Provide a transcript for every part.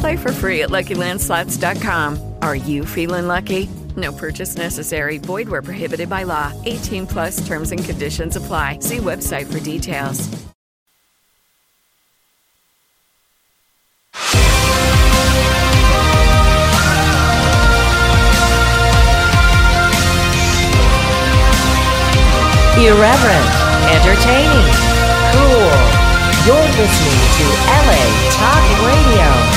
Play for free at LuckyLandSlots.com. Are you feeling lucky? No purchase necessary. Void where prohibited by law. 18 plus terms and conditions apply. See website for details. Irreverent, entertaining, cool. You're listening to LA Talk Radio.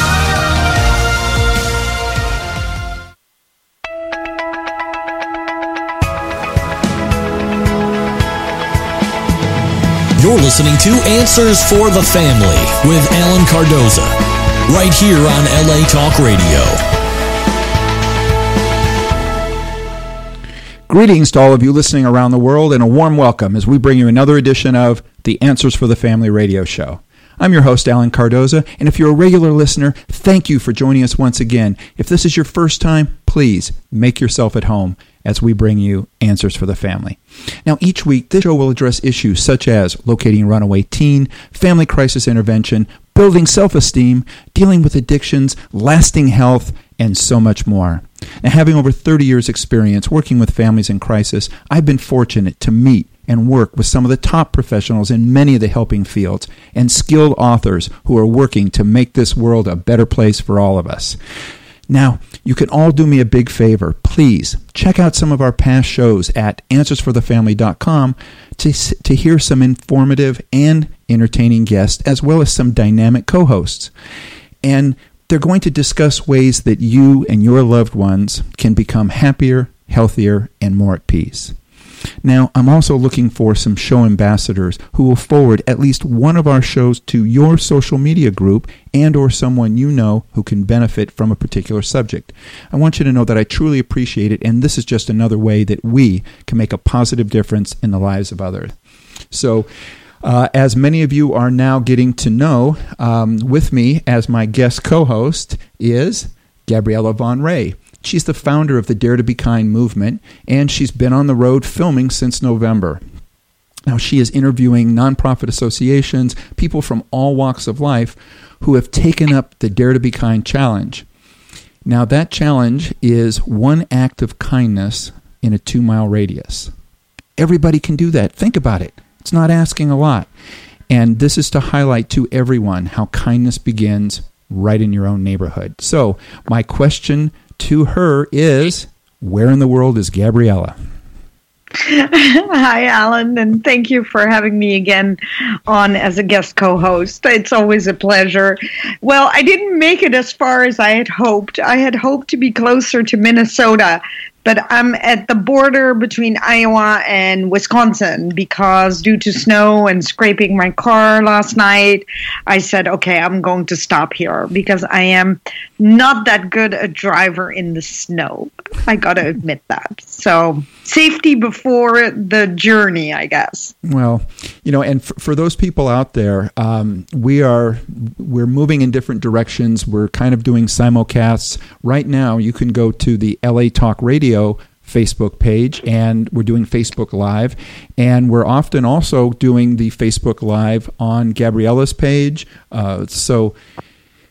You're listening to Answers for the Family with Alan Cardoza, right here on LA Talk Radio. Greetings to all of you listening around the world, and a warm welcome as we bring you another edition of the Answers for the Family radio show. I'm your host, Alan Cardoza, and if you're a regular listener, thank you for joining us once again. If this is your first time, please make yourself at home as we bring you Answers for the Family. Now, each week, this show will address issues such as locating runaway teen, family crisis intervention, building self esteem, dealing with addictions, lasting health, and so much more. Now, having over 30 years' experience working with families in crisis, I've been fortunate to meet and work with some of the top professionals in many of the helping fields and skilled authors who are working to make this world a better place for all of us. Now, you can all do me a big favor. Please check out some of our past shows at answersforthefamily.com to, to hear some informative and entertaining guests, as well as some dynamic co hosts. And they're going to discuss ways that you and your loved ones can become happier, healthier, and more at peace. Now, I'm also looking for some show ambassadors who will forward at least one of our shows to your social media group and or someone you know who can benefit from a particular subject. I want you to know that I truly appreciate it and this is just another way that we can make a positive difference in the lives of others. So, uh, as many of you are now getting to know, um, with me as my guest co host is Gabriella van Rij. She's the founder of the Dare to Be Kind movement, and she's been on the road filming since November. Now, she is interviewing nonprofit associations, people from all walks of life who have taken up the Dare to Be Kind challenge. Now, that challenge is one act of kindness in a two mile radius. Everybody can do that. Think about it. It's not asking a lot. And this is to highlight to everyone how kindness begins right in your own neighborhood. So, my question to her is Where in the world is Gabriella? Hi, Alan, and thank you for having me again on as a guest co host. It's always a pleasure. Well, I didn't make it as far as I had hoped. I had hoped to be closer to Minnesota, but I'm at the border between Iowa and Wisconsin because due to snow and scraping my car last night, I said, okay, I'm going to stop here because I am not that good a driver in the snow. I got to admit that. So, safety before the journey, I guess. Well, you know, and for, for those people out there, um, we are we're moving in different directions. We're kind of doing simulcasts right now. You can go to the LA Talk Radio Facebook page, and we're doing Facebook Live, and we're often also doing the Facebook Live on Gabriella's page. Uh, so.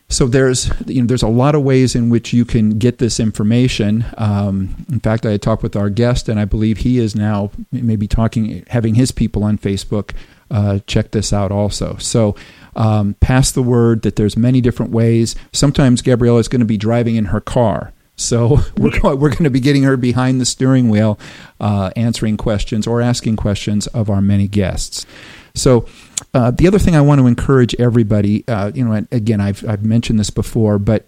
So there's you know there's a lot of ways in which you can get this information. Um, in fact, I talked with our guest, and I believe he is now maybe talking, having his people on Facebook uh, check this out also. So um, pass the word that there's many different ways. Sometimes Gabriella is going to be driving in her car, so we're going, we're going to be getting her behind the steering wheel, uh, answering questions or asking questions of our many guests. So, uh, the other thing I want to encourage everybody, uh, you know, and again, I've, I've mentioned this before, but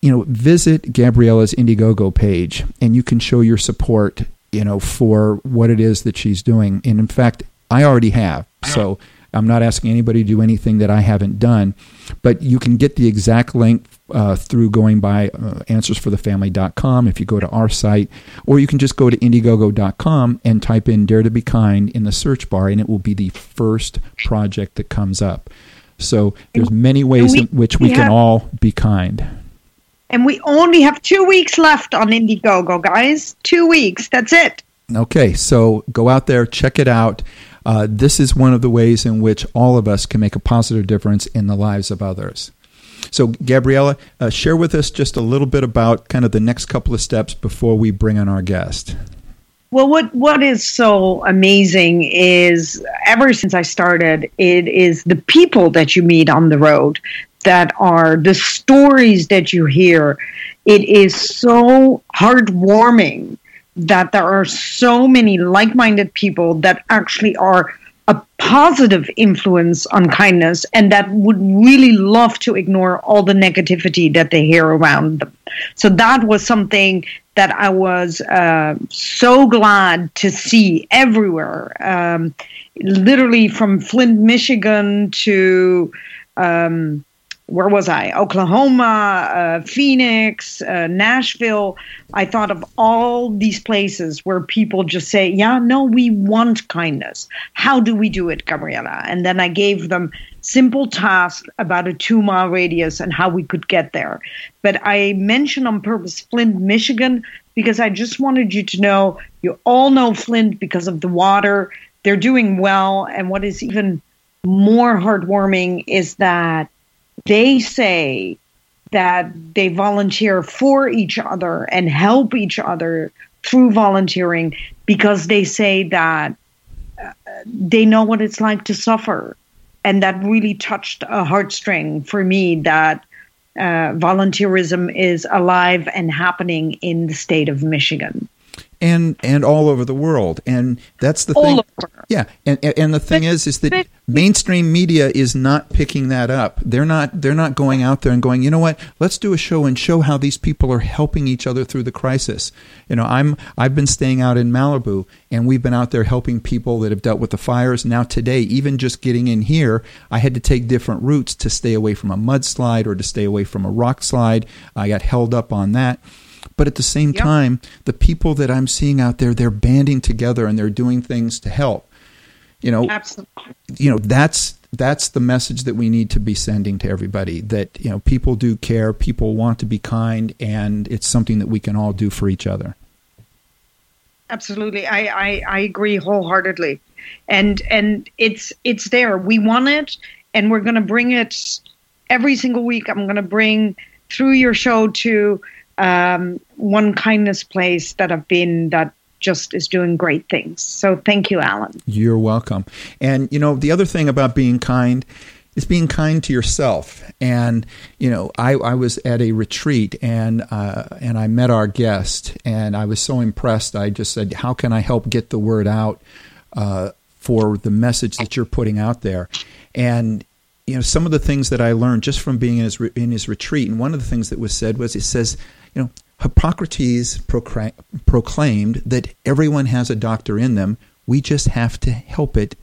you know, visit Gabriella's Indiegogo page and you can show your support, you know, for what it is that she's doing. And in fact, I already have. So I'm not asking anybody to do anything that I haven't done, but you can get the exact link uh, through going by uh, answersforthefamily.com if you go to our site, or you can just go to Indiegogo.com and type in Dare to Be Kind in the search bar, and it will be the first project that comes up. So there's many ways we- in which we we can have- all be kind. And we only have two weeks left on Indiegogo, guys. Two weeks. That's it. Okay, so go out there, check it out. Uh, this is one of the ways in which all of us can make a positive difference in the lives of others. So, Gabriella, uh, share with us just a little bit about kind of the next couple of steps before we bring on our guest. Well, what what is so amazing is ever since I started, it is the people that you meet on the road that are the stories that you hear. It is so heartwarming that there are so many like-minded people that actually are a positive influence on kindness and that would really love to ignore all the negativity that they hear around them. So that was something that I was uh, so glad to see everywhere. Um, literally from Flint, Michigan to um, where was I? Oklahoma, uh, Phoenix, uh, Nashville. I thought of all these places where people just say, Yeah, no, we want kindness. How do we do it, Gabriella? And then I gave them simple tasks about a two mile radius and how we could get there. But I mentioned on purpose Flint, Michigan, because I just wanted you to know you all know Flint because of the water. They're doing well. And what is even more heartwarming is that they say that they volunteer for each other and help each other through volunteering because they say that uh, they know what it's like to suffer. And that really touched a heartstring for me that uh, volunteerism is alive and happening in the state of Michigan. And and all over the world, and that's the All thing. over. Yeah, and and the thing is, is that but- mainstream media is not picking that up. They're not they're not going out there and going, you know what? Let's do a show and show how these people are helping each other through the crisis. You know, I'm I've been staying out in Malibu, and we've been out there helping people that have dealt with the fires. Now today, even just getting in here, I had to take different routes to stay away from a mudslide or to stay away from a rock slide. I got held up on that. But at the same Yep. time, the people that I'm seeing out there, they're banding together and they're doing things to help. You know, Absolutely. you know that's that's the message that we need to be sending to everybody that you know people do care people want to be kind and it's something that we can all do for each other Absolutely. I, I, I agree wholeheartedly. And and it's it's there. We want it and we're gonna bring it every single week. I'm gonna bring through your show to um, one kindness place that I've been that just is doing great things. So thank you, Alan. you're welcome and you know the other thing about being kind is being kind to yourself and you know i, I was at a retreat and uh, and i met our guest and i was so impressed i just said how can i help get the word out uh, for the message that you're putting out there and you know some of the things that I learned just from being in his in his retreat, and one of the things that was said was it says, you know, Hippocrates procra- proclaimed that everyone has a doctor in them. We just have to help it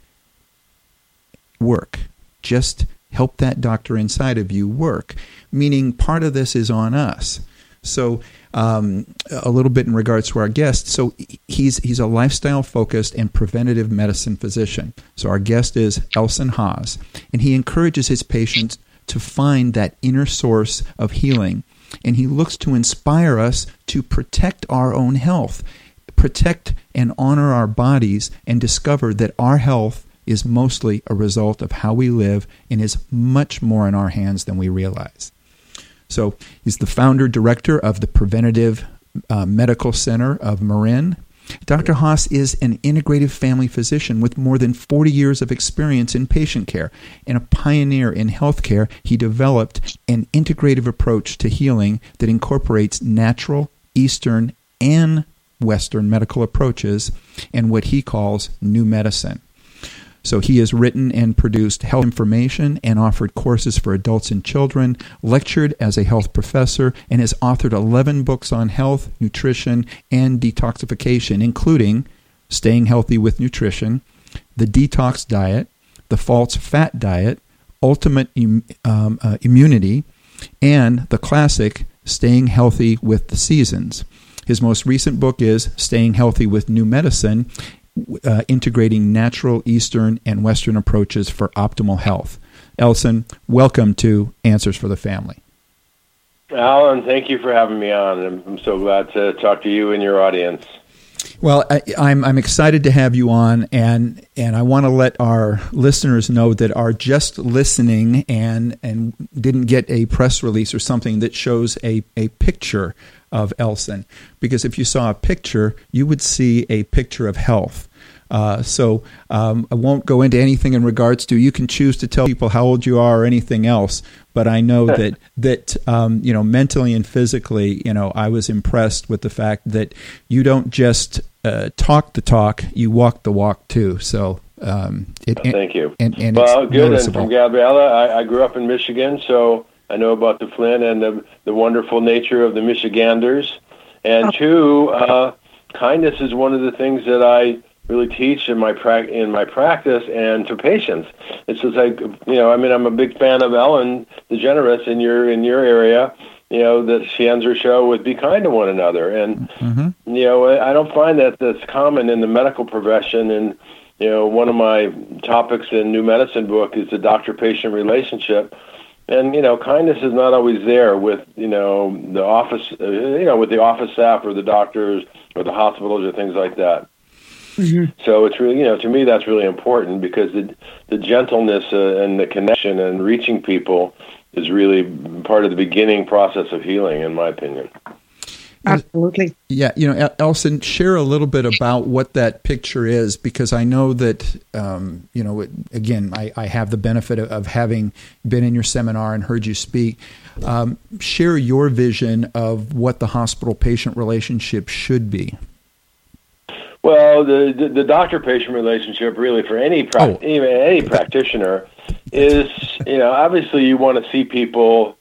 work. Just help that doctor inside of you work. Meaning, part of this is on us. So, um, a little bit in regards to our guest. So, he's he's a lifestyle focused and preventative medicine physician. So, our guest is Elson Haas, and he encourages his patients to find that inner source of healing, and he looks to inspire us to protect our own health, protect and honor our bodies, and discover that our health is mostly a result of how we live and is much more in our hands than we realize. So he's the founder director of the Preventative uh, Medical Center of Marin. Dr. Haas is an integrative family physician with more than 40 years of experience in patient care and a pioneer in healthcare. He developed an integrative approach to healing that incorporates natural, Eastern, and Western medical approaches and what he calls new medicine. So he has written and produced health information and offered courses for adults and children, lectured as a health professor, and has authored 11 books on health, nutrition, and detoxification, including Staying Healthy with Nutrition, The Detox Diet, The False Fat Diet, Ultimate um, uh, Immunity, and the classic Staying Healthy with the Seasons. His most recent book is Staying Healthy with New Medicine, uh, integrating natural Eastern and Western approaches for optimal health. Elson, welcome to Answers for the Family. Alan, thank you for having me on. I'm so glad to talk to you and your audience. Well, I, am I'm, I'm excited to have you on, and and I want to let our listeners know that are just listening and and didn't get a press release or something that shows a a picture of Elson, because if you saw a picture, you would see a picture of health. Uh, so um, I won't go into anything in regards to. You can choose to tell people how old you are or anything else, but I know that that um, you know mentally and physically, you know, I was impressed with the fact that you don't just uh, talk the talk, you walk the walk too. So um, it, thank you. And, and well, good. Noticeable. And from Gabriella, I, I grew up in Michigan, so I know about the Flint and the, the wonderful nature of the Michiganders. And oh. two, uh, kindness is one of the things that I really teach in my pra- in my practice and to patients. It's just like you know, I mean, I'm a big fan of Ellen DeGeneres in your in your area. You know that she ends her show with "Be kind to one another," and mm-hmm. you know, I don't find that that's common in the medical profession. And you know, one of my topics in New Medicine book is the doctor-patient relationship. And you know, kindness is not always there with you know the office, uh, you know, with the office staff or the doctors or the hospitals or things like that. Mm-hmm. So it's really, you know, to me that's really important because the the gentleness uh, and the connection and reaching people is really part of the beginning process of healing, in my opinion. Absolutely. Yeah, you know, Elson, share a little bit about what that picture is because I know that, um, you know, again, I, I, have the benefit of, of, having been in your seminar and heard you speak. Um, share your vision of what the hospital patient relationship should be. Well, the the, the doctor patient relationship really for any pra- oh. even any practitioner is you know obviously you want to see people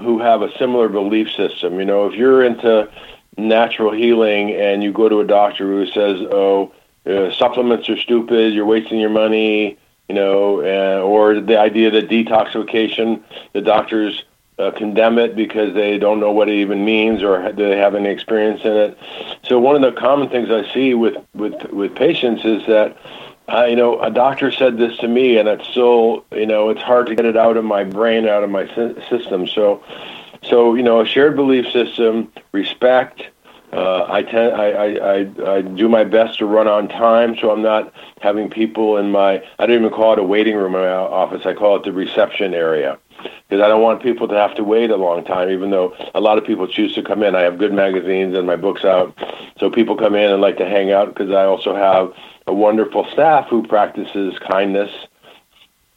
who have a similar belief system. You know, if you're into natural healing and you go to a doctor who says, "Oh, uh, supplements are stupid. You're wasting your money," you know, uh, or the idea that detoxification, the doctors uh, condemn it because they don't know what it even means or do they have any experience in it. So one of the common things I see with with with patients is that. Uh, you know, a doctor said this to me, and it's still, you know, it's hard to get it out of my brain, out of my system. So, so you know, a shared belief system, respect, uh, I, tend, I, I, I, I do my best to run on time, so I'm not having people in my. I don't even call it a waiting room in my office. I call it the reception area because I don't want people to have to wait a long time, even though a lot of people choose to come in. I have good magazines and my books out, so people come in and like to hang out because I also have a wonderful staff who practices kindness.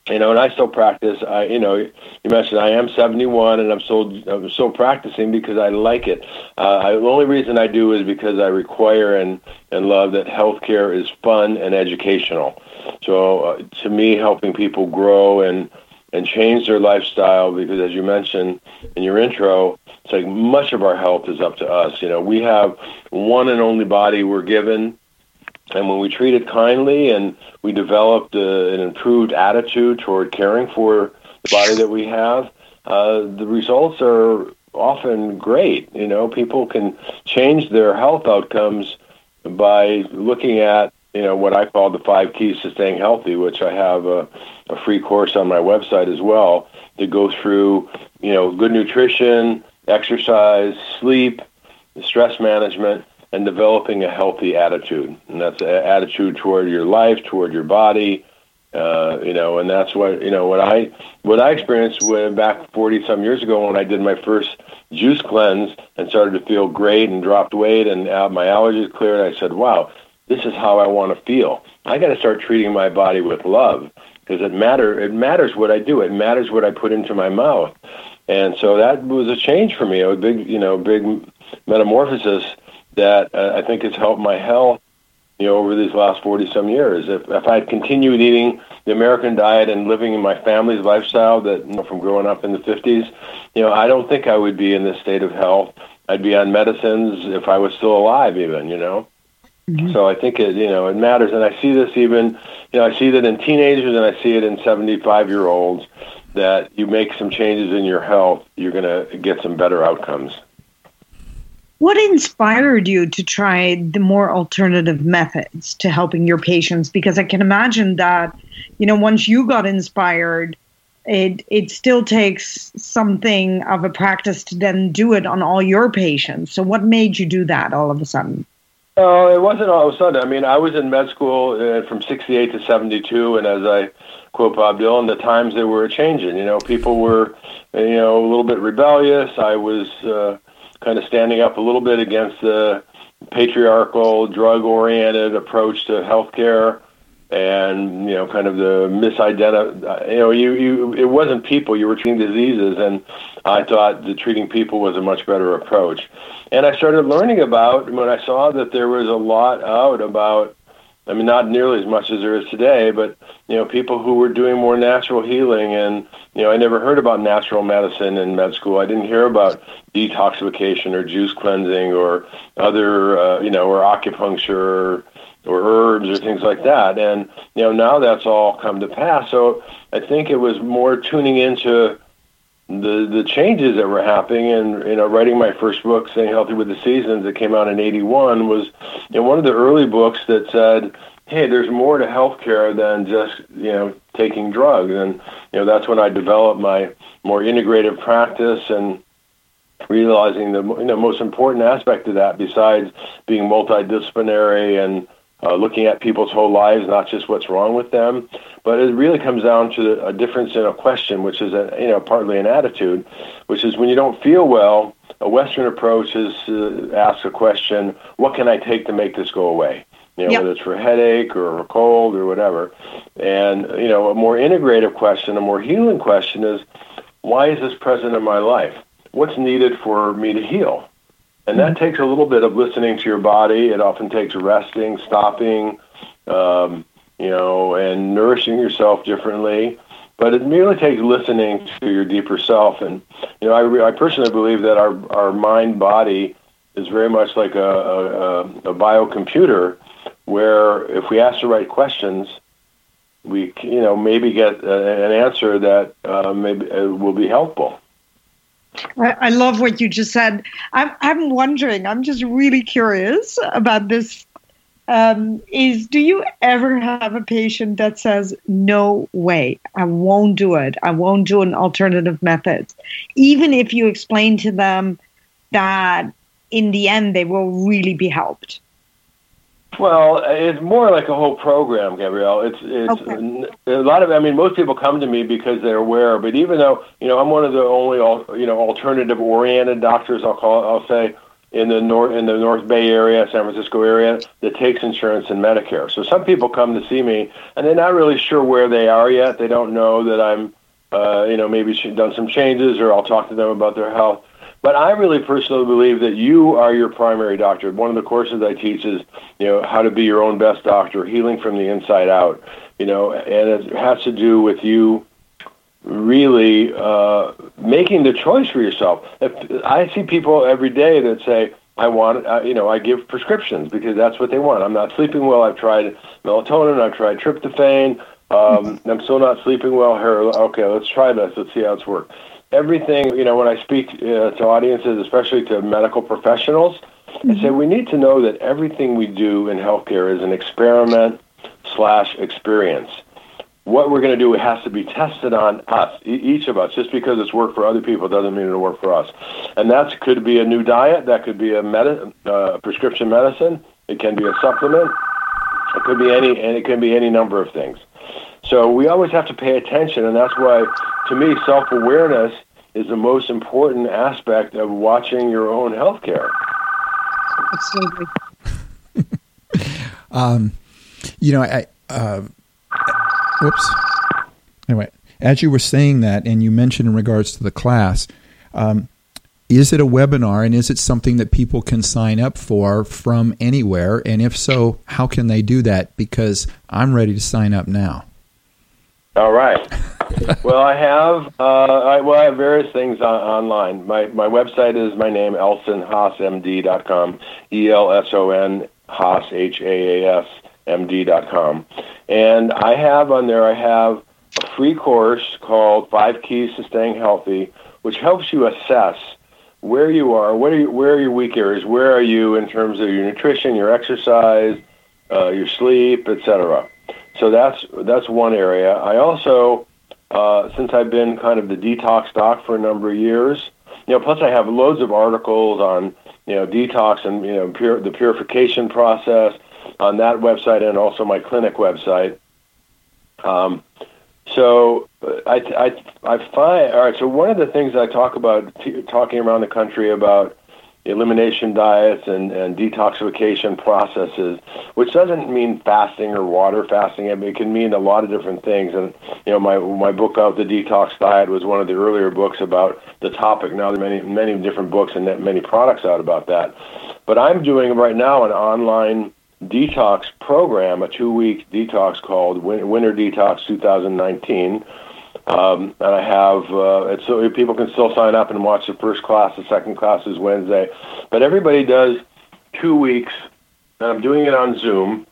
You know, and I still practice. I, you know, you mentioned I am 71, and I'm still I'm still practicing because I like it. Uh, I, the only reason I do is because I require and and love that healthcare is fun and educational. So uh, to me, helping people grow and and change their lifestyle because as you mentioned in your intro it's like much of our health is up to us. You know we have one and only body we're given and when we treat it kindly and we develop an improved attitude toward caring for the body that we have uh, the results are often great. You know people can change their health outcomes by looking at you know what I call the five keys to staying healthy, which I have a, a free course on my website as well to go through. You know, good nutrition, exercise, sleep, stress management, and developing a healthy attitude. And that's an attitude toward your life, toward your body. Uh, you know, and that's what you know what I what I experienced when back forty some years ago when I did my first juice cleanse and started to feel great and dropped weight and uh, my allergies cleared. I said, "Wow, this is how I want to feel. I got to start treating my body with love because it matter. It matters what I do. It matters what I put into my mouth. And so that was a change for me, a big, you know, big metamorphosis that uh, I think has helped my health, you know, over these last 40 some years. If, if I had continued eating the American diet and living in my family's lifestyle that, you know, from growing up in the 50s, you know, I don't think I would be in this state of health. I'd be on medicines if I was still alive even, you know. Mm-hmm. So I think it, you know, it matters. And I see this even, you know, I see that in teenagers and I see it in 75 year olds that you make some changes in your health, you're going to get some better outcomes. What inspired you to try the more alternative methods to helping your patients? Because I can imagine that, you know, once you got inspired, it it still takes something of a practice to then do it on all your patients. So what made you do that all of a sudden? Oh, it wasn't all of a sudden. I mean, I was in med school uh, from 68 to 72, and as I quote Bob Dylan, the times they were changing. You know, people were, you know, a little bit rebellious. I was uh, kind of standing up a little bit against the patriarchal, drug-oriented approach to healthcare, and you know, kind of the misidentified. You know, you you it wasn't people you were treating diseases, and I thought the treating people was a much better approach. And I started learning about when I saw that there was a lot out about I mean, not nearly as much as there is today, but you know, people who were doing more natural healing, and you know, I never heard about natural medicine in med school. I didn't hear about detoxification or juice cleansing or other, uh, you know, or acupuncture or, or herbs or things like that. And you know, now that's all come to pass. So I think it was more tuning into the the changes that were happening and you know writing my first book staying healthy with the seasons that came out in 81 was you know one of the early books that said hey there's more to healthcare than just you know taking drugs and you know that's when I developed my more integrative practice and realizing the you know most important aspect of that besides being multidisciplinary and uh, looking at people's whole lives, not just what's wrong with them. But it really comes down to a difference in a question, which is a, you know partly an attitude, which is when you don't feel well. A Western approach is to ask a question: What can I take to make this go away? You know, yep. whether it's for a headache or a cold or whatever. And you know, a more integrative question, a more healing question is: Why is this present in my life? What's needed for me to heal? And that takes a little bit of listening to your body. It often takes resting, stopping, um, you know, and nourishing yourself differently. But it merely takes listening to your deeper self. And, you know, I, I personally believe that our, our mind body is very much like a, a, a biocomputer where if we ask the right questions, we, you know, maybe get an answer that uh, maybe uh, will be helpful. I, love what you just said. I'm, I'm wondering, I'm just really curious about this. Um, is do you ever have a patient that says, no way, I won't do it. I won't do an alternative method. Even if you explain to them that in the end they will really be helped. Well, it's more like a whole program, Gabrielle. It's it's okay. a lot of. I mean, most people come to me because they're aware. But even though you know, I'm one of the only you know alternative oriented doctors. I'll call. It, I'll say in the north in the North Bay area, San Francisco area, that takes insurance and Medicare. So some people come to see me, and they're not really sure where they are yet. They don't know that I'm, uh, you know, maybe done some changes, or I'll talk to them about their health. But I really personally believe that you are your primary doctor. One of the courses I teach is, you know, how to be your own best doctor, healing from the inside out. You know, and it has to do with you really uh, making the choice for yourself. If I see people every day that say, I want, uh, you know, I give prescriptions because that's what they want. I'm not sleeping well. I've tried melatonin. I've tried tryptophan. Um, I'm still not sleeping well. Here, okay, let's try this. Let's see how it's worked everything, you know, when I speak uh, to audiences, especially to medical professionals, mm-hmm. I say mm-hmm. we need to know that everything we do in healthcare is an experiment slash experience. What we're going to do has to be tested on us, e- each of us. Just because it's worked for other people doesn't mean it'll work for us. And that could be a new diet. That could be a med- uh, prescription medicine. It can be a supplement. It could be any, and it can be any number of things. So we always have to pay attention, and that's why, to me, self-awareness is the most important aspect of watching your own health care. Absolutely. um, you know, I, uh, whoops. Anyway, as you were saying that, and you mentioned in regards to the class, um, is it a webinar and is it something that people can sign up for from anywhere? And if so, how can they do that? Because I'm ready to sign up now. All right. well, I have uh, I, well, I have various things on, online. My my website is my name, elsonhaasmd.com, E L S O N Haas H A A S M D.com, and I have on there I have a free course called Five Keys to Staying Healthy, which helps you assess where you are, what are you, where are your weak areas, where are you in terms of your nutrition, your exercise, uh, your sleep, etc. So that's that's one area. I also, uh, since I've been kind of the detox doc for a number of years, you know, plus I have loads of articles on you know detox and you know the purification process on that website and also my clinic website. Um, so I, I, I find all right. So one of the things I talk about, t- talking around the country about elimination diets and, and detoxification processes, which doesn't mean fasting or water fasting. I mean, it can mean a lot of different things. And you know, my my book of the detox diet was one of the earlier books about the topic. Now there are many many different books and many products out about that. But I'm doing right now an online detox program, a two-week detox called Winter Detox 2019. Um, and I have uh, it's so people can still sign up and watch the first class. The second class is Wednesday, but everybody does two weeks. And I'm doing it on Zoom,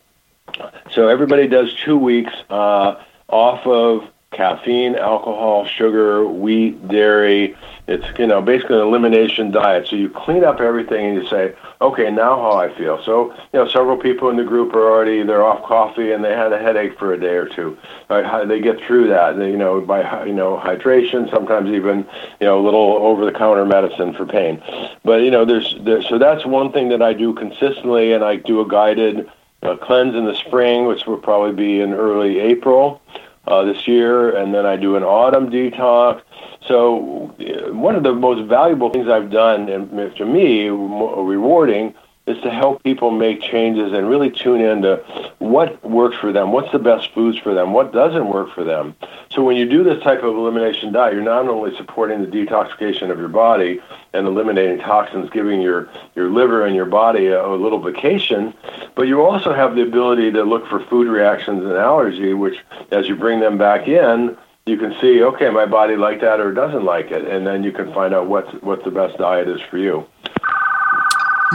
so everybody does two weeks uh, off of caffeine, alcohol, sugar, wheat, dairy. It's you know basically an elimination diet. So you clean up everything and you say, okay, now how I feel. So you know several people in the group are already they're off coffee and they had a headache for a day or two. Right? They get through that. They, you know by you know hydration, sometimes even you know a little over the counter medicine for pain. But you know there's, there's so that's one thing that I do consistently, and I do a guided uh, cleanse in the spring, which will probably be in early April uh, this year, and then I do an autumn detox. So uh, one of the most valuable things I've done, and to me, rewarding, is to help people make changes and really tune into what works for them, what's the best foods for them, what doesn't work for them. So when you do this type of elimination diet, you're not only supporting the detoxification of your body and eliminating toxins, giving your, your liver and your body a, a little vacation, but you also have the ability to look for food reactions and allergy, which as you bring them back in, you can see, okay, my body liked that or doesn't like it, and then you can find out what's what the best diet is for you.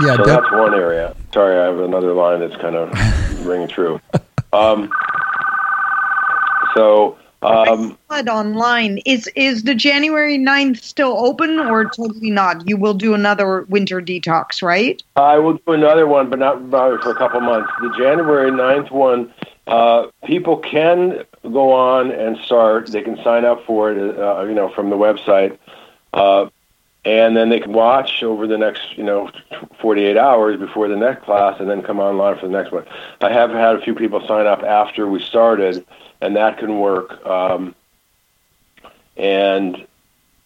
Yeah, so that's one area. Sorry, I have another line that's kind of ringing true. Um, so um, online is is the January 9th still open or totally not? You will do another winter detox, right? I will do another one, but not probably for a couple months. The January 9th one, uh, people can go on and start. They can sign up for it, uh, you know, from the website. Uh, and then they can watch over the next, you know, 48 hours before the next class, and then come online for the next one. I have had a few people sign up after we started, and that can work. Um, and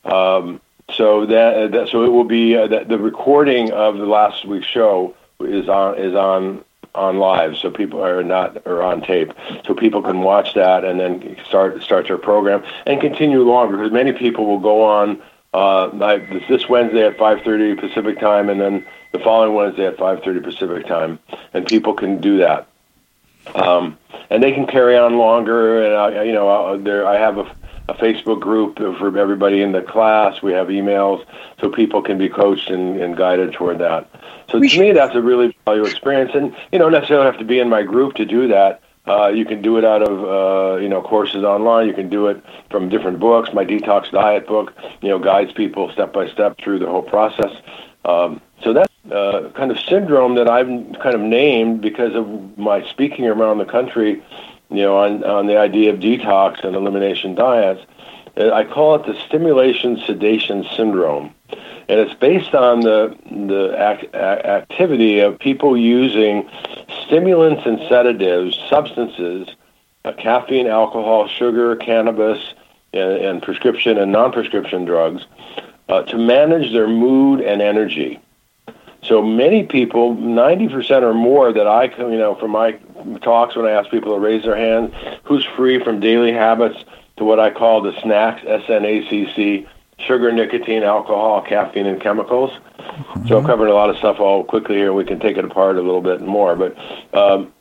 um, so that, that so it will be uh, the, the recording of the last week's show is on is on on live, so people are not or on tape, so people can watch that and then start start their program and continue longer because many people will go on uh, this Wednesday at 5:30 Pacific time, and then the following Wednesday at 5:30 Pacific time, and people can do that. Um, and they can carry on longer. And I, you know, there I have a, a Facebook group for everybody in the class. We have emails, so people can be coached and, and guided toward that. So to me, that's a really valuable experience. And you don't necessarily have to be in my group to do that. Uh, you can do it out of uh, you know courses online. You can do it from different books. My detox diet book, you know, guides people step by step through the whole process. Um, so that's uh, kind of syndrome that I've kind of named because of my speaking around the country, you know, on on the idea of detox and elimination diets. Uh, I call it the stimulation sedation syndrome and it's based on the the act, activity of people using stimulants and sedatives, substances, uh, caffeine, alcohol, sugar, cannabis, and, and prescription and non-prescription drugs uh, to manage their mood and energy. So many people, 90% or more that I, you know, from my talks when I ask people to raise their hand, who's free from daily habits to what I call the snacks, S-N-A-C-C, sugar, nicotine, alcohol, caffeine, and chemicals. Mm-hmm. So I'm covering a lot of stuff all quickly here. We can take it apart a little bit more, but um,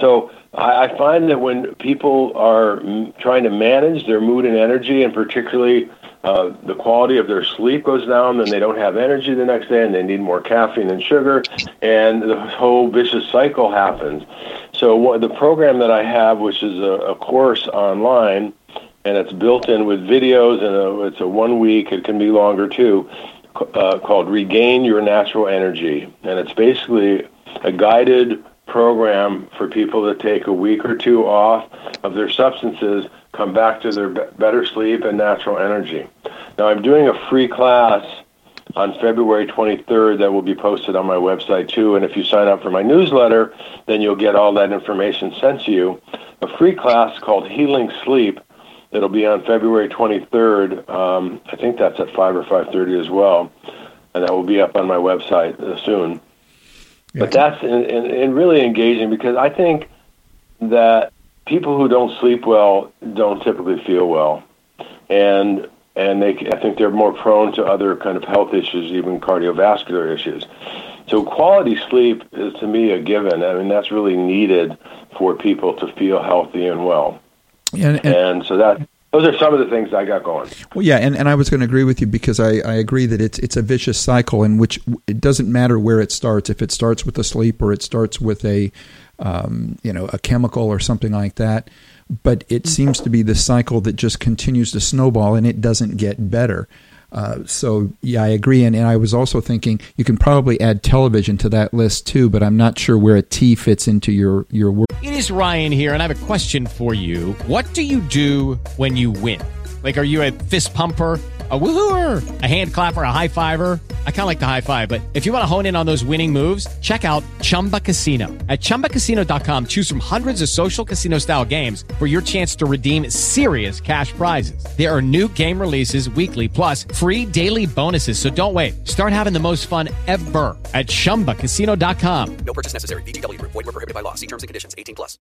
so I, I find that when people are m- trying to manage their mood and energy, and particularly uh, the quality of their sleep goes down, then they don't have energy the next day, and they need more caffeine and sugar, and the whole vicious cycle happens. So what, the program that I have, which is a, a course online, and it's built in with videos, and a, it's a one week. It can be longer too. Uh, called Regain Your Natural Energy, and it's basically a guided program for people to take a week or two off of their substances, come back to their better sleep and natural energy. Now, I'm doing a free class on February 23rd that will be posted on my website too. And if you sign up for my newsletter, then you'll get all that information sent to you. A free class called Healing Sleep. It'll be on February 23rd. Um, I think that's at 5 or 5:30 as well, and that will be up on my website uh, soon. But that's in, in really engaging because I think that people who don't sleep well don't typically feel well, and and they I think they're more prone to other kind of health issues, even cardiovascular issues. So quality sleep is to me a given. I mean that's really needed for people to feel healthy and well. And, and, and so that those are some of the things I got going. Well, yeah, and, and I was going to agree with you because I, I agree that it's it's a vicious cycle in which it doesn't matter where it starts. If it starts with a sleep or it starts with a um, you know a chemical or something like that, but it seems to be the cycle that just continues to snowball and it doesn't get better. Uh, so yeah, I agree, and, and I was also thinking you can probably add television to that list too, but I'm not sure where a T fits into your your work. It is Ryan here, and I have a question for you. What do you do when you win? Like, are you a fist pumper? a woohooer, a hand clapper, a high fiver. I kind of like the high five, but if you want to hone in on those winning moves, check out Chumba Casino. At ChumbaCasino.com, choose from hundreds of social casino style games for your chance to redeem serious cash prizes. There are new game releases weekly, plus free daily bonuses. So don't wait. Start having the most fun ever at ChumbaCasino.com. No purchase necessary. VGW. Void were prohibited by law. See terms and conditions. 18 plus.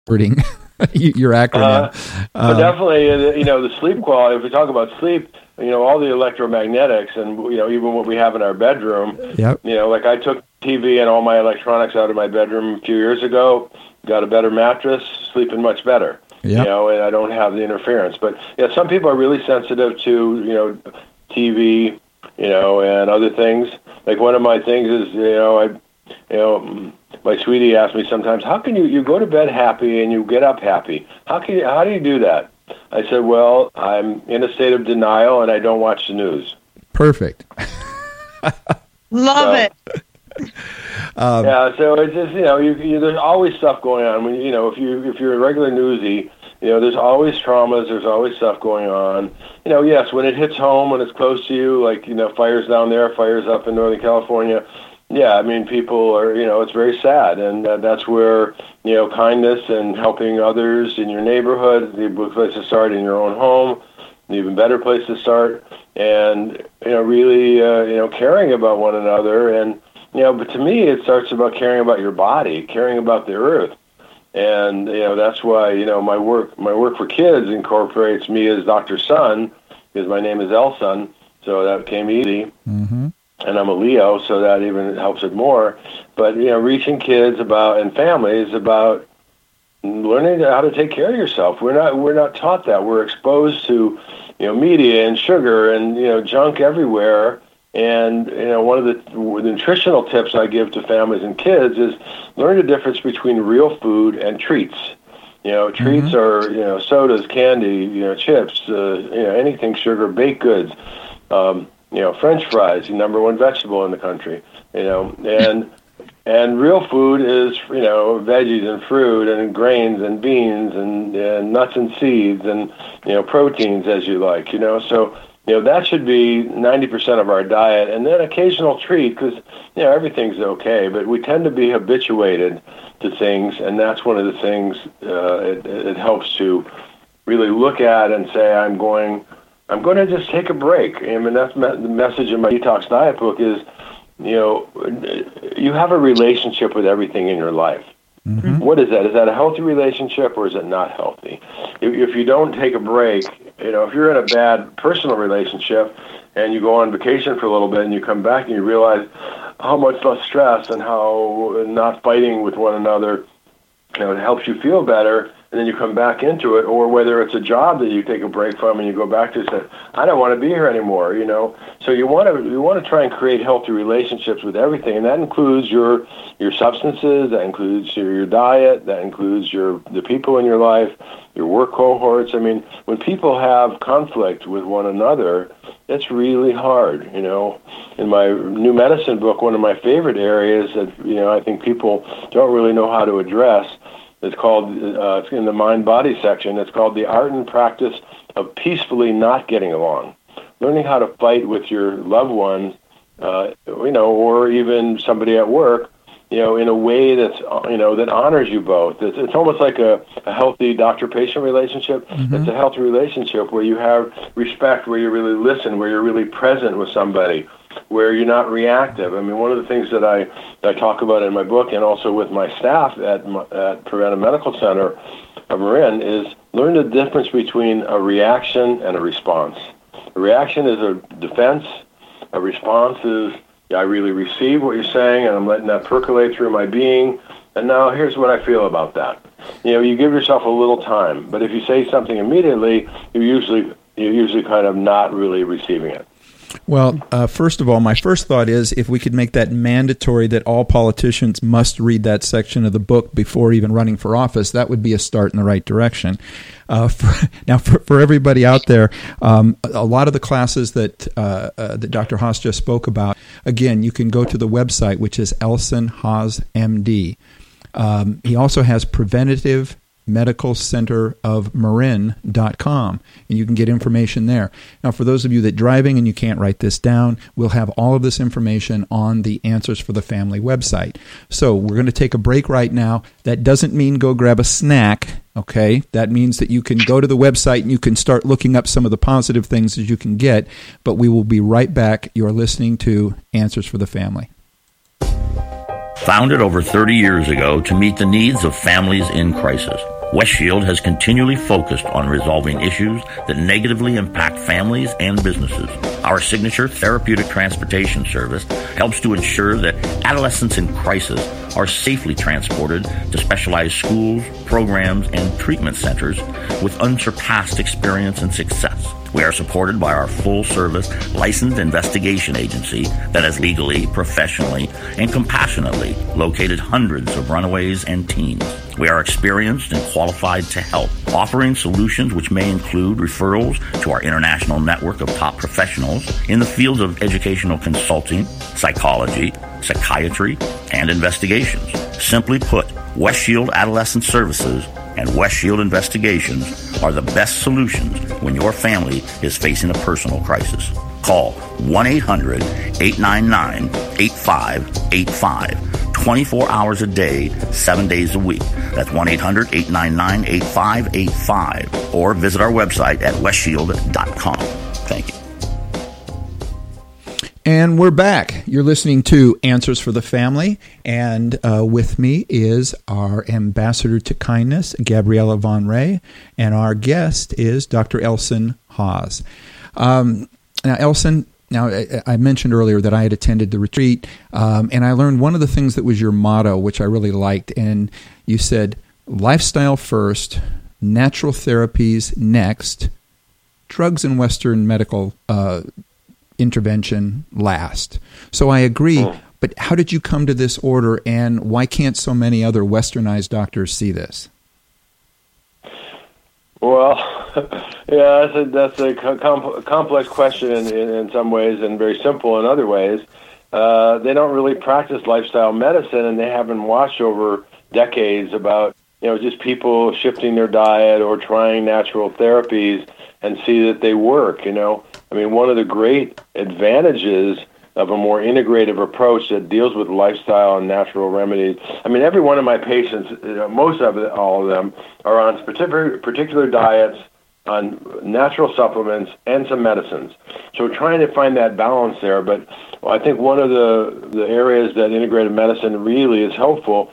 your acronym. Uh, uh, but definitely, you know, the sleep quality, if we talk about sleep, you know all the electromagnetics and you know even what we have in our bedroom. Yep. you know like i took tv and all my electronics out of my bedroom a few years ago got a better mattress sleeping much better. Yep. you know and i don't have the interference. But yeah some people are really sensitive to you know tv you know and other things. Like one of my things is you know i you know my sweetie asks me sometimes how can you you go to bed happy and you get up happy? How can you how do you do that I said, "Well, I'm in a state of denial and I don't watch the news." Perfect. Love so, it. Um, yeah, so it's just you know, you, you, there's always stuff going on. When you know, if you if you're a regular newsie, you know, there's always traumas. There's always stuff going on. You know, yes, when it hits home, when it's close to you, like you know, fires down there, fires up in Northern California yeah, I mean, people are, you know, it's very sad, and uh, that's where, you know, kindness and helping others in your neighborhood, the place to start in your own home, an even better place to start, and you know, really, uh, you know, caring about one another, and you know, but to me, it starts about caring about your body, caring about the earth, and you know, that's why, you know, my work, my work for kids incorporates me as Dr. Sun, because my name is El Sun. so that came easy. Mm-hmm and I'm a Leo, so that even helps it more. But you know, reaching kids about and families about learning how to take care of yourself. We're not we're not taught that. We're exposed to you know media and sugar and you know junk everywhere. And you know, one of the, the nutritional tips I give to families and kids is learn the difference between real food and treats. You know, treats mm-hmm. are you know sodas, candy, you know, chips, uh, you know, anything sugar, baked goods. Um, you know, French fries, the number one vegetable in the country. You know, and and real food is you know veggies and fruit and grains and beans and, and nuts and seeds and you know proteins as you like. You know, so you know that should be 90% of our diet, and then occasional treat because you know everything's okay, but we tend to be habituated to things, and that's one of the things uh, it, it helps to really look at and say, I'm going I'm going to just take a break. I mean, that's me- the message in my detox diet book is, you know, you have a relationship with everything in your life. Mm-hmm. What is that? Is that a healthy relationship or is it not healthy? If, if you don't take a break you know, if you're in a bad personal relationship and you go on vacation for a little bit and you come back and you realize how much less stress and how not fighting with one another, you know, it helps you feel better and then you come back into it, or whether it's a job that you take a break from and you go back to and say, I don't want to be here anymore, you know. So you want to you want to try and create healthy relationships with everything, and that includes your your substances, that includes your, your diet, that includes your the people in your life, your work cohorts. I mean, when people have conflict with one another, it's really hard, you know. In my new medicine book, one of my favorite areas that you know I think people don't really know how to address it's called, uh, it's in the mind body section, it's called the art and practice of peacefully not getting along. Learning how to fight with your loved ones, uh, you know, or even somebody at work, you know, in a way that's, you know, that honors you both. It's, it's almost like a, a healthy doctor patient relationship. Mm-hmm. It's a healthy relationship where you have respect, where you really listen, where you're really present with somebody where you're not reactive. I mean, one of the things that I, that I talk about in my book and also with my staff at, at Preventive Medical Center of Marin is learn the difference between a reaction and a response. A reaction is a defense. A response is I really receive what you're saying and I'm letting that percolate through my being. And now here's what I feel about that. You know, you give yourself a little time, but if you say something immediately, you're usually you're usually kind of not really receiving it. Well, uh, first of all, my first thought is if we could make that mandatory that all politicians must read that section of the book before even running for office, that would be a start in the right direction. Uh, for, now, for, for, everybody out there, um, a lot of the classes that uh, uh, that Dr. Haas just spoke about, again, you can go to the website, which is Elson Haas MD. Um, he also has preventative medical center of marin.com and you can get information there. Now for those of you that driving and you can't write this down we'll have all of this information on the answers for the family website. So we're going to take a break right now. That doesn't mean go grab a snack okay? That means that you can go to the website and you can start looking up some of the positive things that you can get but we will be right back. You're listening to answers for the family. Founded over 30 years ago to meet the needs of families in crisis, West Shield has continually focused on resolving issues that negatively impact families and businesses. Our signature therapeutic transportation service helps to ensure that adolescents in crisis are safely transported to specialized schools, programs, and treatment centers with unsurpassed experience and success. We are supported by our full service licensed investigation agency that has legally, professionally, and compassionately located hundreds of runaways and teens. We are experienced and qualified to help, offering solutions which may include referrals to our international network of top professionals in the fields of educational consulting, psychology, psychiatry, and investigations. Simply put, West Shield Adolescent Services and West Shield Investigations are the best solutions when your family is facing a personal crisis. Call 1 800 899 8585. 24 hours a day, 7 days a week. That's 1 800 899 8585. Or visit our website at westshield.com. Thank you. And we're back. You're listening to Answers for the Family. And uh, with me is our ambassador to kindness, Gabriella van Rij. And our guest is Dr. Elson Haas. Um, now, Elson, now I, I, mentioned earlier that I had attended the retreat, um, and I learned one of the things that was your motto, which I really liked. And you said, lifestyle first, natural therapies next, drugs and Western medical uh, intervention last. So I agree. Oh. But how did you come to this order, and why can't so many other westernized doctors see this? Well, yeah, that's a, that's a com- complex question in, in, in, some ways and very simple in other ways. Uh, they don't really practice lifestyle medicine, and they haven't watched over decades about you know just people shifting their diet or trying natural therapies and see that they work. You know, I mean, one of the great advantages of a more integrative approach that deals with lifestyle and natural remedies. I mean, every one of my patients, most of it, all of them, are on particular particular diets, on natural supplements, and some medicines. So trying to find that balance there. But I think one of the the areas that integrative medicine really is helpful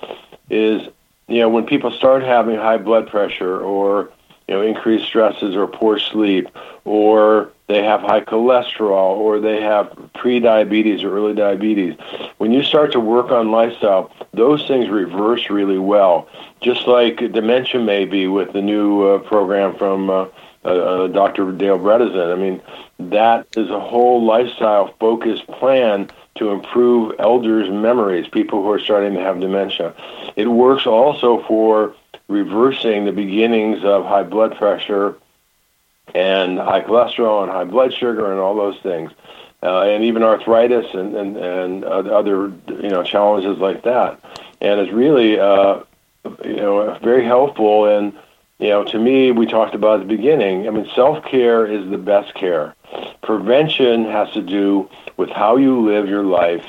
is you know when people start having high blood pressure or you know increased stresses or poor sleep, or they have high cholesterol, or they have pre-diabetes or early diabetes. When you start to work on lifestyle, those things reverse really well. Just like dementia may be with the new uh, program from uh, uh, uh Dr. Dale Bredesen. I mean, that is a whole lifestyle focused plan to improve elders' memories, people who are starting to have dementia. It works also for reversing the beginnings of high blood pressure and high cholesterol and high blood sugar and all those things, uh, and even arthritis and, and, and other you know challenges like that. And it's really uh, you know very helpful. And you know to me, we talked about at the beginning. I mean, self care is the best care. Prevention has to do with how you live your life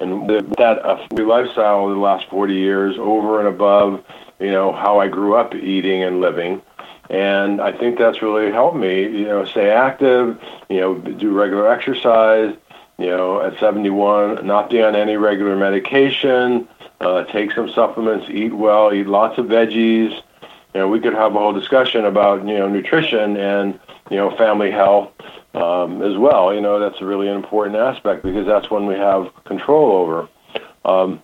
and that uh, lifestyle over the last 40 years over and above you know how I grew up eating and living and I think that's really helped me, you know, stay active, you know, do regular exercise, you know, at 71, not be on any regular medication, uh, take some supplements, eat well, eat lots of veggies. You know, we could have a whole discussion about, you know, nutrition and, you know, family health um, as well. You know, that's a really important aspect because that's when we have control over. Um,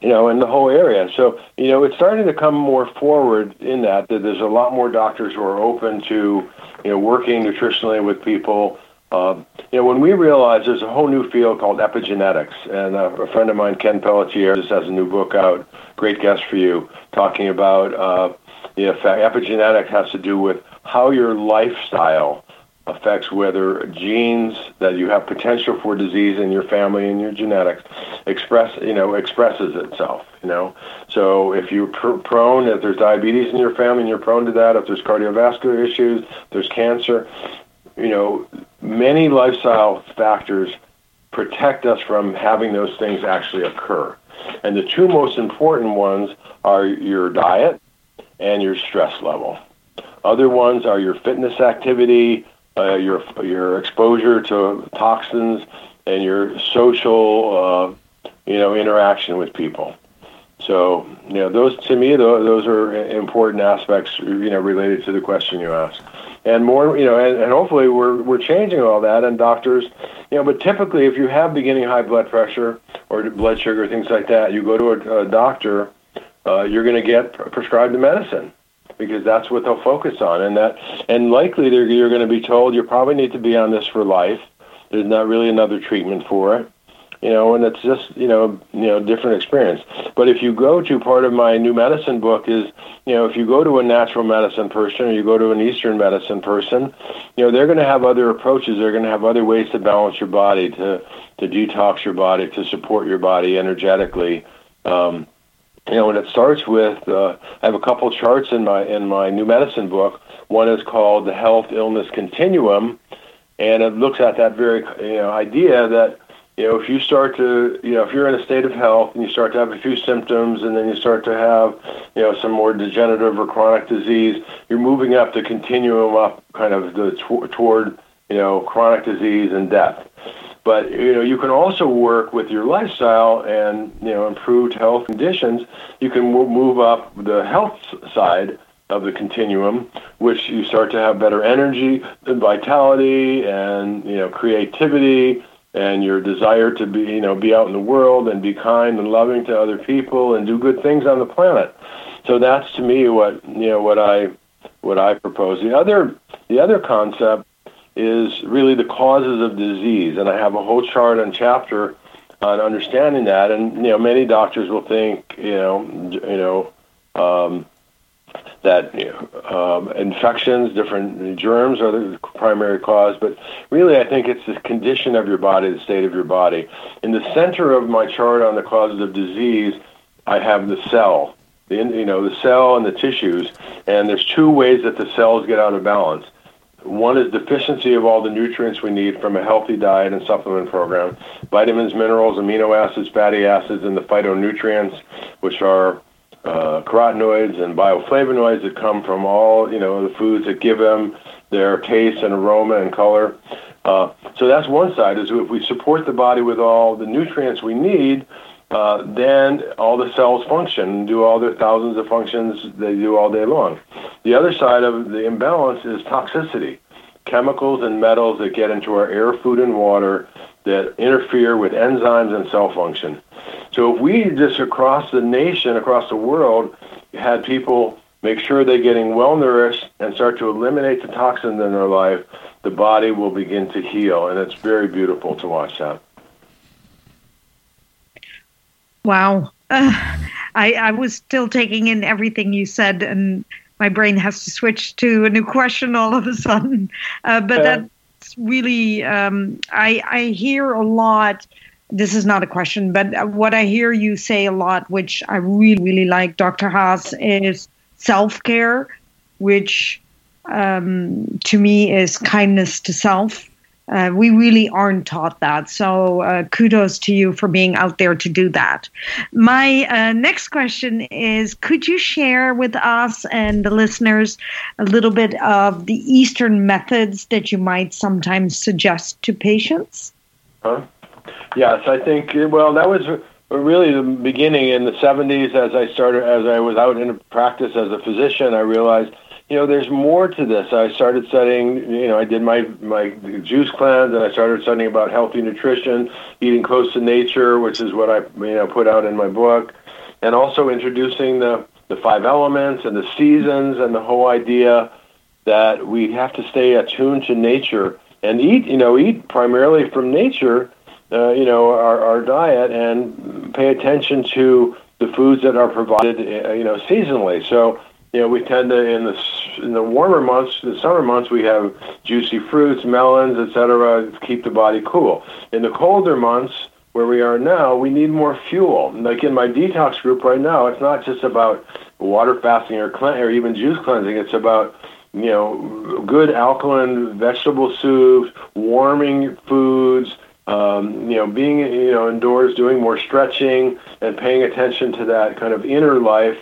you know, in the whole area. So, you know, it's starting to come more forward in that, that there's a lot more doctors who are open to, you know, working nutritionally with people. Um, you know, when we realized there's a whole new field called epigenetics, and uh, a friend of mine, Ken Pelletier, just has a new book out, great guest for you, talking about uh, the effect. Epigenetics has to do with how your lifestyle affects whether genes that you have potential for disease in your family and your genetics express you know expresses itself you know? So if you're pr- prone if there's diabetes in your family and you're prone to that if there's cardiovascular issues there's cancer you know many lifestyle factors protect us from having those things actually occur. And the two most important ones are your diet and your stress level. Other ones are your fitness activity uh, your your exposure to toxins and your social uh, you know interaction with people. So you know those to me those, those are important aspects you know related to the question you asked. And more you know and, and hopefully we're we're changing all that and doctors you know but typically if you have beginning high blood pressure or blood sugar things like that you go to a, a doctor uh, you're going to get prescribed the medicine because that's what they'll focus on, and that and likely they're, you're going to be told you probably need to be on this for life. There's not really another treatment for it, you know, and it's just you know you know different experience. But if you go to part of my new medicine book is you know if you go to a natural medicine person or you go to an Eastern medicine person, you know they're going to have other approaches. They're going to have other ways to balance your body, to to detox your body, to support your body energetically. Um, you know, and it starts with uh, I have a couple charts in my in my new medicine book. One is called the Health Illness Continuum, and it looks at that very you know idea that you know if you start to you know if you're in a state of health and you start to have a few symptoms and then you start to have you know some more degenerative or chronic disease, you're moving up the continuum up kind of the tw- toward you know chronic disease and death. But you know, you can also work with your lifestyle and you know improved health conditions. You can move up the health side of the continuum, which you start to have better energy and vitality and you know creativity and your desire to be you know be out in the world and be kind and loving to other people and do good things on the planet. So that's to me what you know what I what I propose. The other the other concept is really the causes of disease, and I have a whole chart and chapter on understanding that. And you know, many doctors will think, you know, you know, um, that you know, um, infections, different germs are the primary cause, but really, I think it's the condition of your body, the state of your body. In the center of my chart on the causes of disease, I have the cell. The, you know the cell and the tissues, and there's two ways that the cells get out of balance. One is deficiency of all the nutrients we need from a healthy diet and supplement program. Vitamins, minerals, amino acids, fatty acids, and the phytonutrients, which are uh, carotenoids and bioflavonoids that come from all you know the foods that give them their taste and aroma and color. Uh, so that's one side. Is if we support the body with all the nutrients we need, uh, then all the cells function, do all their thousands of functions they do all day long. The other side of the imbalance is toxicity, chemicals and metals that get into our air, food, and water that interfere with enzymes and cell function. So if we just across the nation, across the world, had people make sure they're getting well nourished and start to eliminate the toxins in their life, the body will begin to heal. And it's very beautiful to watch that. Wow. Uh, I, I was still taking in everything you said, and my brain has to switch to a new question all of a sudden. Uh, but that's really, um, I, I hear a lot. This is not a question, but what I hear you say a lot, which I really, really like, Dr. Haas, is self care, which um, to me is kindness to self. Uh, we really aren't taught that. So uh, kudos to you for being out there to do that. My uh, next question is Could you share with us and the listeners a little bit of the Eastern methods that you might sometimes suggest to patients? Huh? Yes, I think, well, that was really the beginning in the 70s as I started, as I was out in practice as a physician, I realized you know, there's more to this. I started studying, you know, I did my, my juice cleanse and I started studying about healthy nutrition, eating close to nature, which is what I, you know, put out in my book, and also introducing the, the five elements and the seasons and the whole idea that we have to stay attuned to nature and eat, you know, eat primarily from nature, uh, you know, our, our diet and pay attention to the foods that are provided, uh, you know, seasonally. So, you know, we tend to in the in the warmer months, the summer months, we have juicy fruits, melons, etc. to keep the body cool. In the colder months, where we are now, we need more fuel. Like in my detox group right now, it's not just about water fasting or clean, or even juice cleansing. It's about you know good alkaline vegetable soups, warming foods. Um, you know, being you know indoors, doing more stretching, and paying attention to that kind of inner life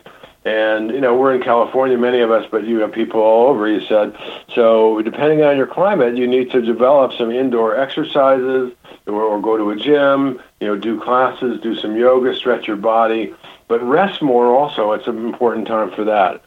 and, you know, we're in California, many of us, but you have people all over, you said. So depending on your climate, you need to develop some indoor exercises or, or go to a gym, you know, do classes, do some yoga, stretch your body, but rest more also. It's an important time for that.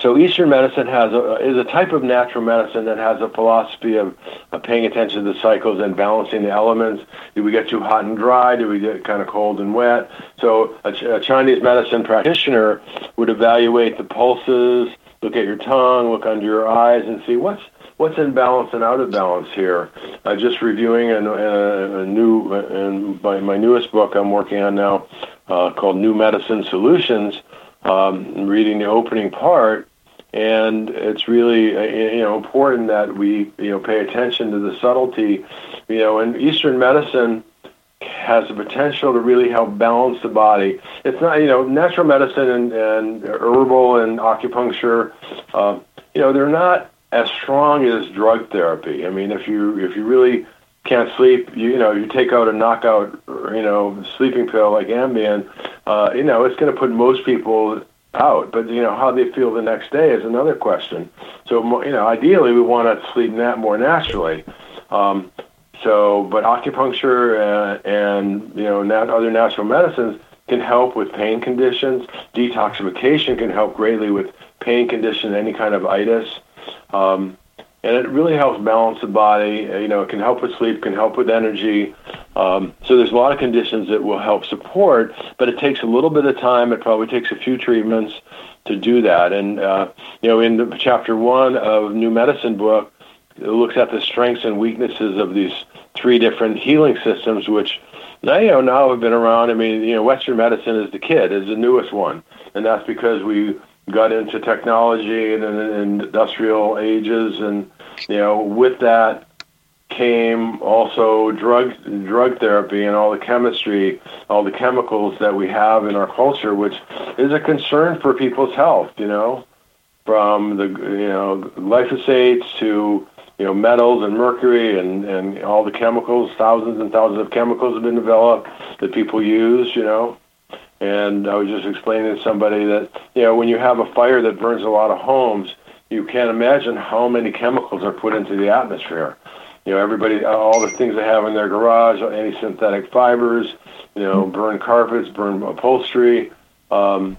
So Eastern medicine has a, is a type of natural medicine that has a philosophy of, of paying attention to the cycles and balancing the elements. Do we get too hot and dry? Do we get kind of cold and wet? So a, a Chinese medicine practitioner would evaluate the pulses, look at your tongue, look under your eyes, and see what's what's in balance and out of balance here. Uh, just reviewing a, a, a new, and my, my newest book I'm working on now, uh, called New Medicine Solutions um, reading the opening part, and it's really uh, you know important that we you know pay attention to the subtlety. You know, and Eastern medicine has the potential to really help balance the body. It's not you know natural medicine and, and herbal and acupuncture. Uh, you know, they're not as strong as drug therapy. I mean, if you if you really can't sleep, you, you know, you take out a knockout, you know, sleeping pill like Ambien, uh, you know, it's going to put most people out. But you know, how they feel the next day is another question. So you know, ideally, we want to sleep nat- more naturally. Um, so, but acupuncture uh, and you know, nat- other natural medicines can help with pain conditions. Detoxification can help greatly with pain conditions, any kind of itis. Um, and it really helps balance the body. Uh, you know, it can help with sleep, can help with energy. Um, so there's a lot of conditions that will help support, but it takes a little bit of time. It probably takes a few treatments to do that. And uh, you know, in the chapter one of New Medicine book, it looks at the strengths and weaknesses of these three different healing systems, which now you know now have been around. I mean, you know, Western medicine is the kid, is the newest one, and that's because we got into technology and, and industrial ages and you know, with that came also drug drug therapy and all the chemistry, all the chemicals that we have in our culture, which is a concern for people's health. You know, from the you know glyphosates to you know metals and mercury and and all the chemicals, thousands and thousands of chemicals have been developed that people use. You know. And I was just explaining to somebody that, you know, when you have a fire that burns a lot of homes, you can't imagine how many chemicals are put into the atmosphere. you know, everybody, all the things they have in their garage, any synthetic fibers, you know, mm-hmm. burn carpets, burn upholstery. Um,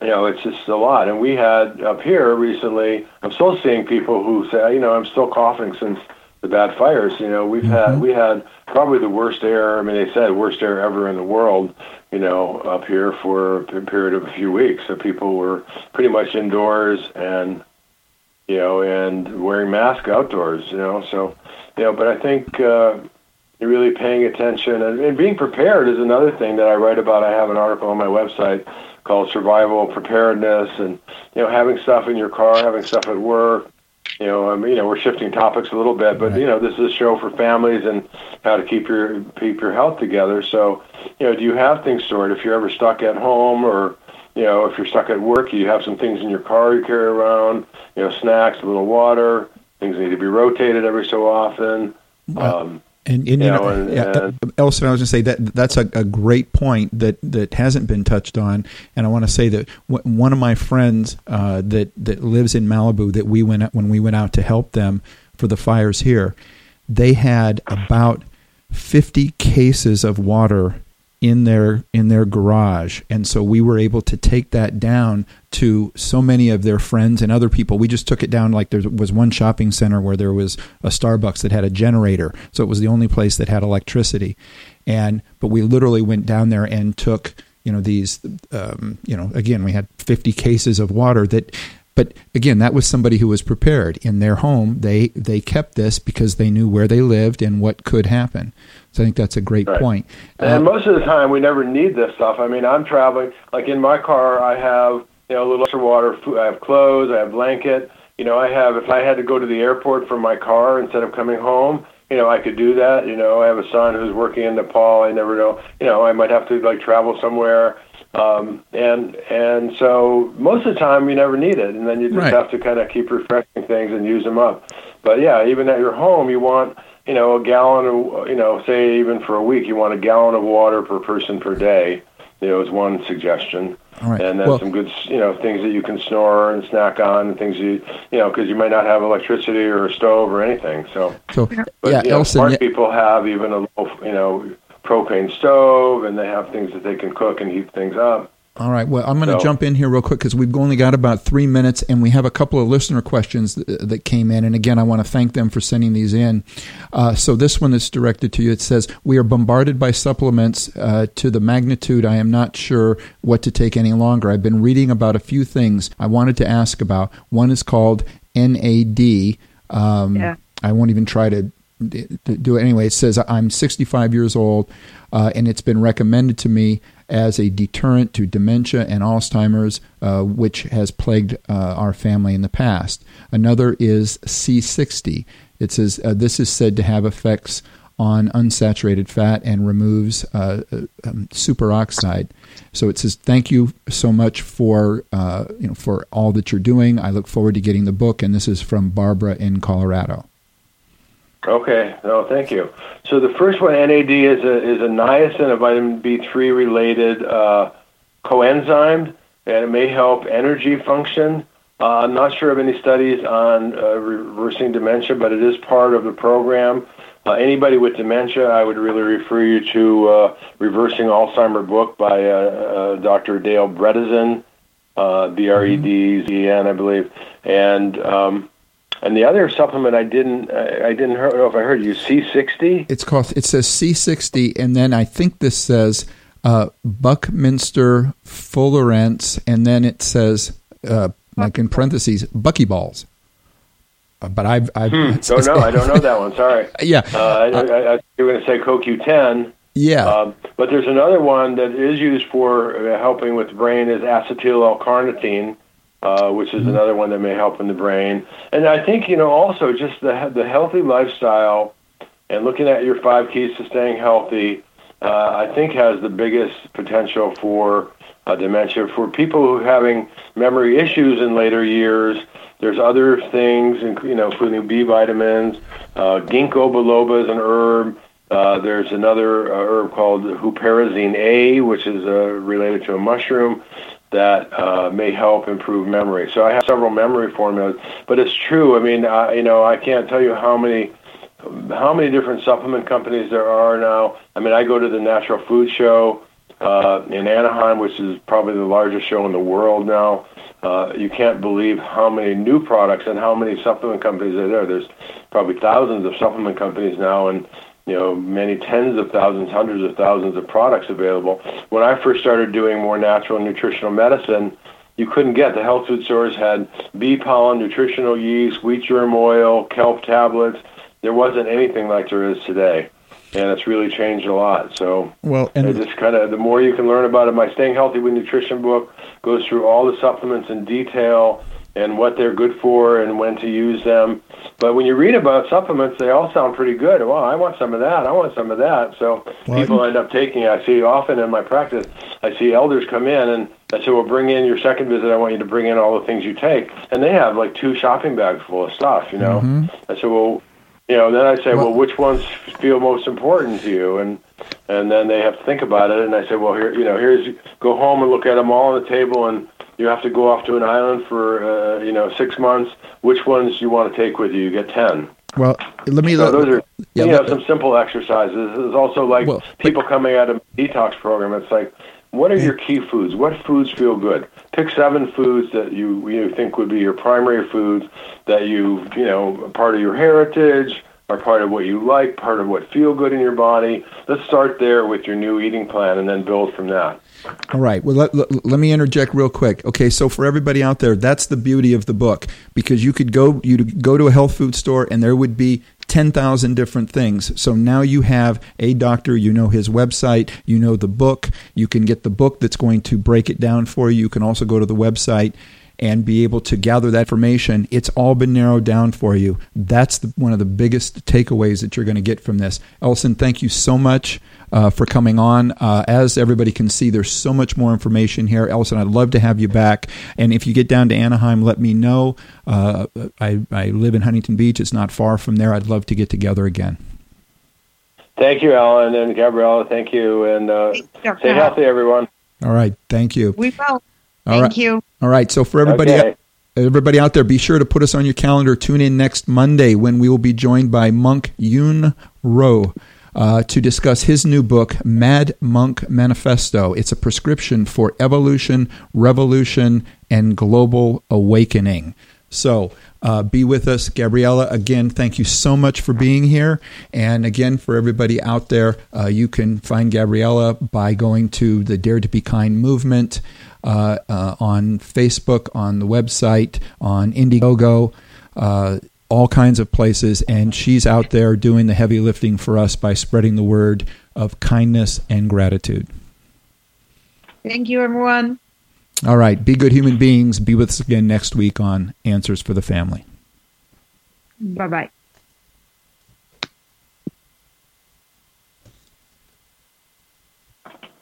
you know, it's just a lot. And we had up here recently, I'm still seeing people who say, you know, I'm still coughing since the bad fires. You know, we've mm-hmm. had we had probably the worst air. I mean, they said worst air ever in the world. You know, up here for a period of a few weeks. So people were pretty much indoors and you know and wearing masks outdoors. You know, so you know, but I think. uh really paying attention and, and being prepared is another thing that I write about. I have an article on my website called survival preparedness and you know having stuff in your car having stuff at work you know I mean, you know we're shifting topics a little bit but right. you know this is a show for families and how to keep your keep your health together so you know do you have things stored if you're ever stuck at home or you know if you're stuck at work you have some things in your car you carry around you know snacks a little water things need to be rotated every so often um, and, and you, know, and, yeah, and, Elson, I was going to say that that's a, a, great point that, that hasn't been touched on. And I want to say that w- one of my friends uh, that that lives in Malibu that we went when we went out to help them for the fires here, they had about fifty cases of water in their in their garage. And so we were able to take that down to so many of their friends and other people. We just took it down like there was one shopping center where there was a Starbucks that had a generator. So it was the only place that had electricity. And but we literally went down there and took you know these um, you know again we had 50 cases of water that but again, that was somebody who was prepared in their home. They they kept this because they knew where they lived and what could happen. So I think that's a great right. point. And uh, most of the time, we never need this stuff. I mean, I'm traveling. Like in my car, I have you know a little extra water. I have clothes. I have blanket. You know, I have. If I had to go to the airport from my car instead of coming home, you know, I could do that. You know, I have a son who's working in Nepal. I never know. You know, I might have to like travel somewhere um, and and so most of the time you never need it, and then you just right. have to kind of keep refreshing things and use them up. But yeah, even at your home, you want you know a gallon of you know say even for a week, you want a gallon of water per person per day. You know, is one suggestion. And then well, some good, you know, things that you can snore and snack on, and things you, you know, because you might not have electricity or a stove or anything. So, so but, yeah, you know, Elson, smart yeah. people have even a little, you know, propane stove, and they have things that they can cook and heat things up. All right. Well, I'm going to so, jump in here real quick because we've only got about three minutes, and we have a couple of listener questions that, that came in. And again, I want to thank them for sending these in. Uh, so this one is directed to you. It says, "We are bombarded by supplements uh, to the magnitude I am not sure what to take any longer. I've been reading about a few things I wanted to ask about. One is called NAD. Um, yeah. I won't even try to do it anyway. It says I'm 65 years old, uh, and it's been recommended to me as a deterrent to dementia and Alzheimer's, uh, which has plagued uh, our family in the past. Another is C60. It says uh, this is said to have effects on unsaturated fat and removes uh, uh, um, superoxide. So it says, "Thank you so much for you know for all that you're doing. I look forward to getting the book." And this is from Barbara in Colorado. Okay. No, thank you. So the first one, NAD, is a is a niacin, a vitamin B3 related uh, coenzyme, and it may help energy function. Uh, I'm not sure of any studies on uh, reversing dementia, but it is part of the program. Uh, anybody with dementia, I would really refer you to uh, Reversing Alzheimer book by uh, uh, Dr. Dale Bredesen, uh, B-R-E-D-Z-E-N, I believe. And um, and the other supplement I didn't I didn't know if I heard you C sixty. It's called it says C sixty, and then I think this says uh, Buckminster Fullerenes, and then it says uh, like in parentheses Buckyballs. Uh, but I've, I've hmm. don't know. I don't know that one. Sorry. yeah, uh, I, I, I, you were going to say CoQ10. Yeah. Um, but there's another one that is used for uh, helping with the brain is acetyl L-carnitine uh, which is mm-hmm. another one that may help in the brain. And I think you know also just the the healthy lifestyle and looking at your five keys to staying healthy. Uh, I think has the biggest potential for uh, dementia for people who are having memory issues in later years. There's other things, you know, including B vitamins. Uh, ginkgo biloba is an herb. Uh, there's another uh, herb called huperazine A, which is uh, related to a mushroom that uh, may help improve memory. So I have several memory formulas, but it's true. I mean, I, you know, I can't tell you how many how many different supplement companies there are now. I mean, I go to the Natural Food Show uh, in Anaheim, which is probably the largest show in the world now. Uh, you can't believe how many new products and how many supplement companies are there. There's probably thousands of supplement companies now, and you know many tens of thousands, hundreds of thousands of products available. When I first started doing more natural nutritional medicine, you couldn't get the health food stores had bee pollen, nutritional yeast, wheat germ oil, kelp tablets. There wasn't anything like there is today and it's really changed a lot. So well, and it just kind of the more you can learn about it. My Staying Healthy with Nutrition book goes through all the supplements in detail and what they're good for and when to use them. But when you read about supplements, they all sound pretty good. Well, I want some of that. I want some of that. So well, people end up taking it. I see often in my practice, I see elders come in and I say, well, bring in your second visit. I want you to bring in all the things you take. And they have like two shopping bags full of stuff, you know. Mm-hmm. I said, well, you know, then I say, well, well, which ones feel most important to you? And and then they have to think about it. And I say, well, here, you know, here's go home and look at them all on the table, and you have to go off to an island for uh, you know six months. Which ones do you want to take with you? You get ten. Well, let me. So those are yeah, you know some simple exercises. There's also like well, people coming out of detox program. It's like, what are your key foods? What foods feel good? Pick seven foods that you you think would be your primary foods that you you know part of your heritage are part of what you like, part of what feel good in your body. Let's start there with your new eating plan and then build from that. All right. Well, let, let, let, me interject real quick. Okay, so for everybody out there, that's the beauty of the book because you could go you go to a health food store and there would be 10,000 different things. So now you have a doctor, you know his website, you know the book, you can get the book that's going to break it down for you. You can also go to the website and be able to gather that information. It's all been narrowed down for you. That's the, one of the biggest takeaways that you're going to get from this. Ellison, thank you so much uh, for coming on. Uh, as everybody can see, there's so much more information here. Ellison, I'd love to have you back. And if you get down to Anaheim, let me know. Uh, I, I live in Huntington Beach. It's not far from there. I'd love to get together again. Thank you, Alan and Gabriella. Thank you. And uh, stay healthy, everyone. All right. Thank you. We will. Thank right. you. All right. So for everybody. Okay. Everybody out there, be sure to put us on your calendar. Tune in next Monday when we will be joined by Monk Yun Rou. Uh, to discuss his new book, Mad Monk Manifesto. It's a prescription for evolution, revolution, and global awakening. So uh, be with us. Gabriella, again, thank you so much for being here. And again, for everybody out there, uh, you can find Gabriella by going to the Dare to Be Kind movement uh, uh, on Facebook, on the website, on Indiegogo, uh, all kinds of places. And she's out there doing the heavy lifting for us by spreading the word of kindness and gratitude. Thank you, everyone. All right. Be good human beings. Be with us again next week on Answers for the Family. Bye bye.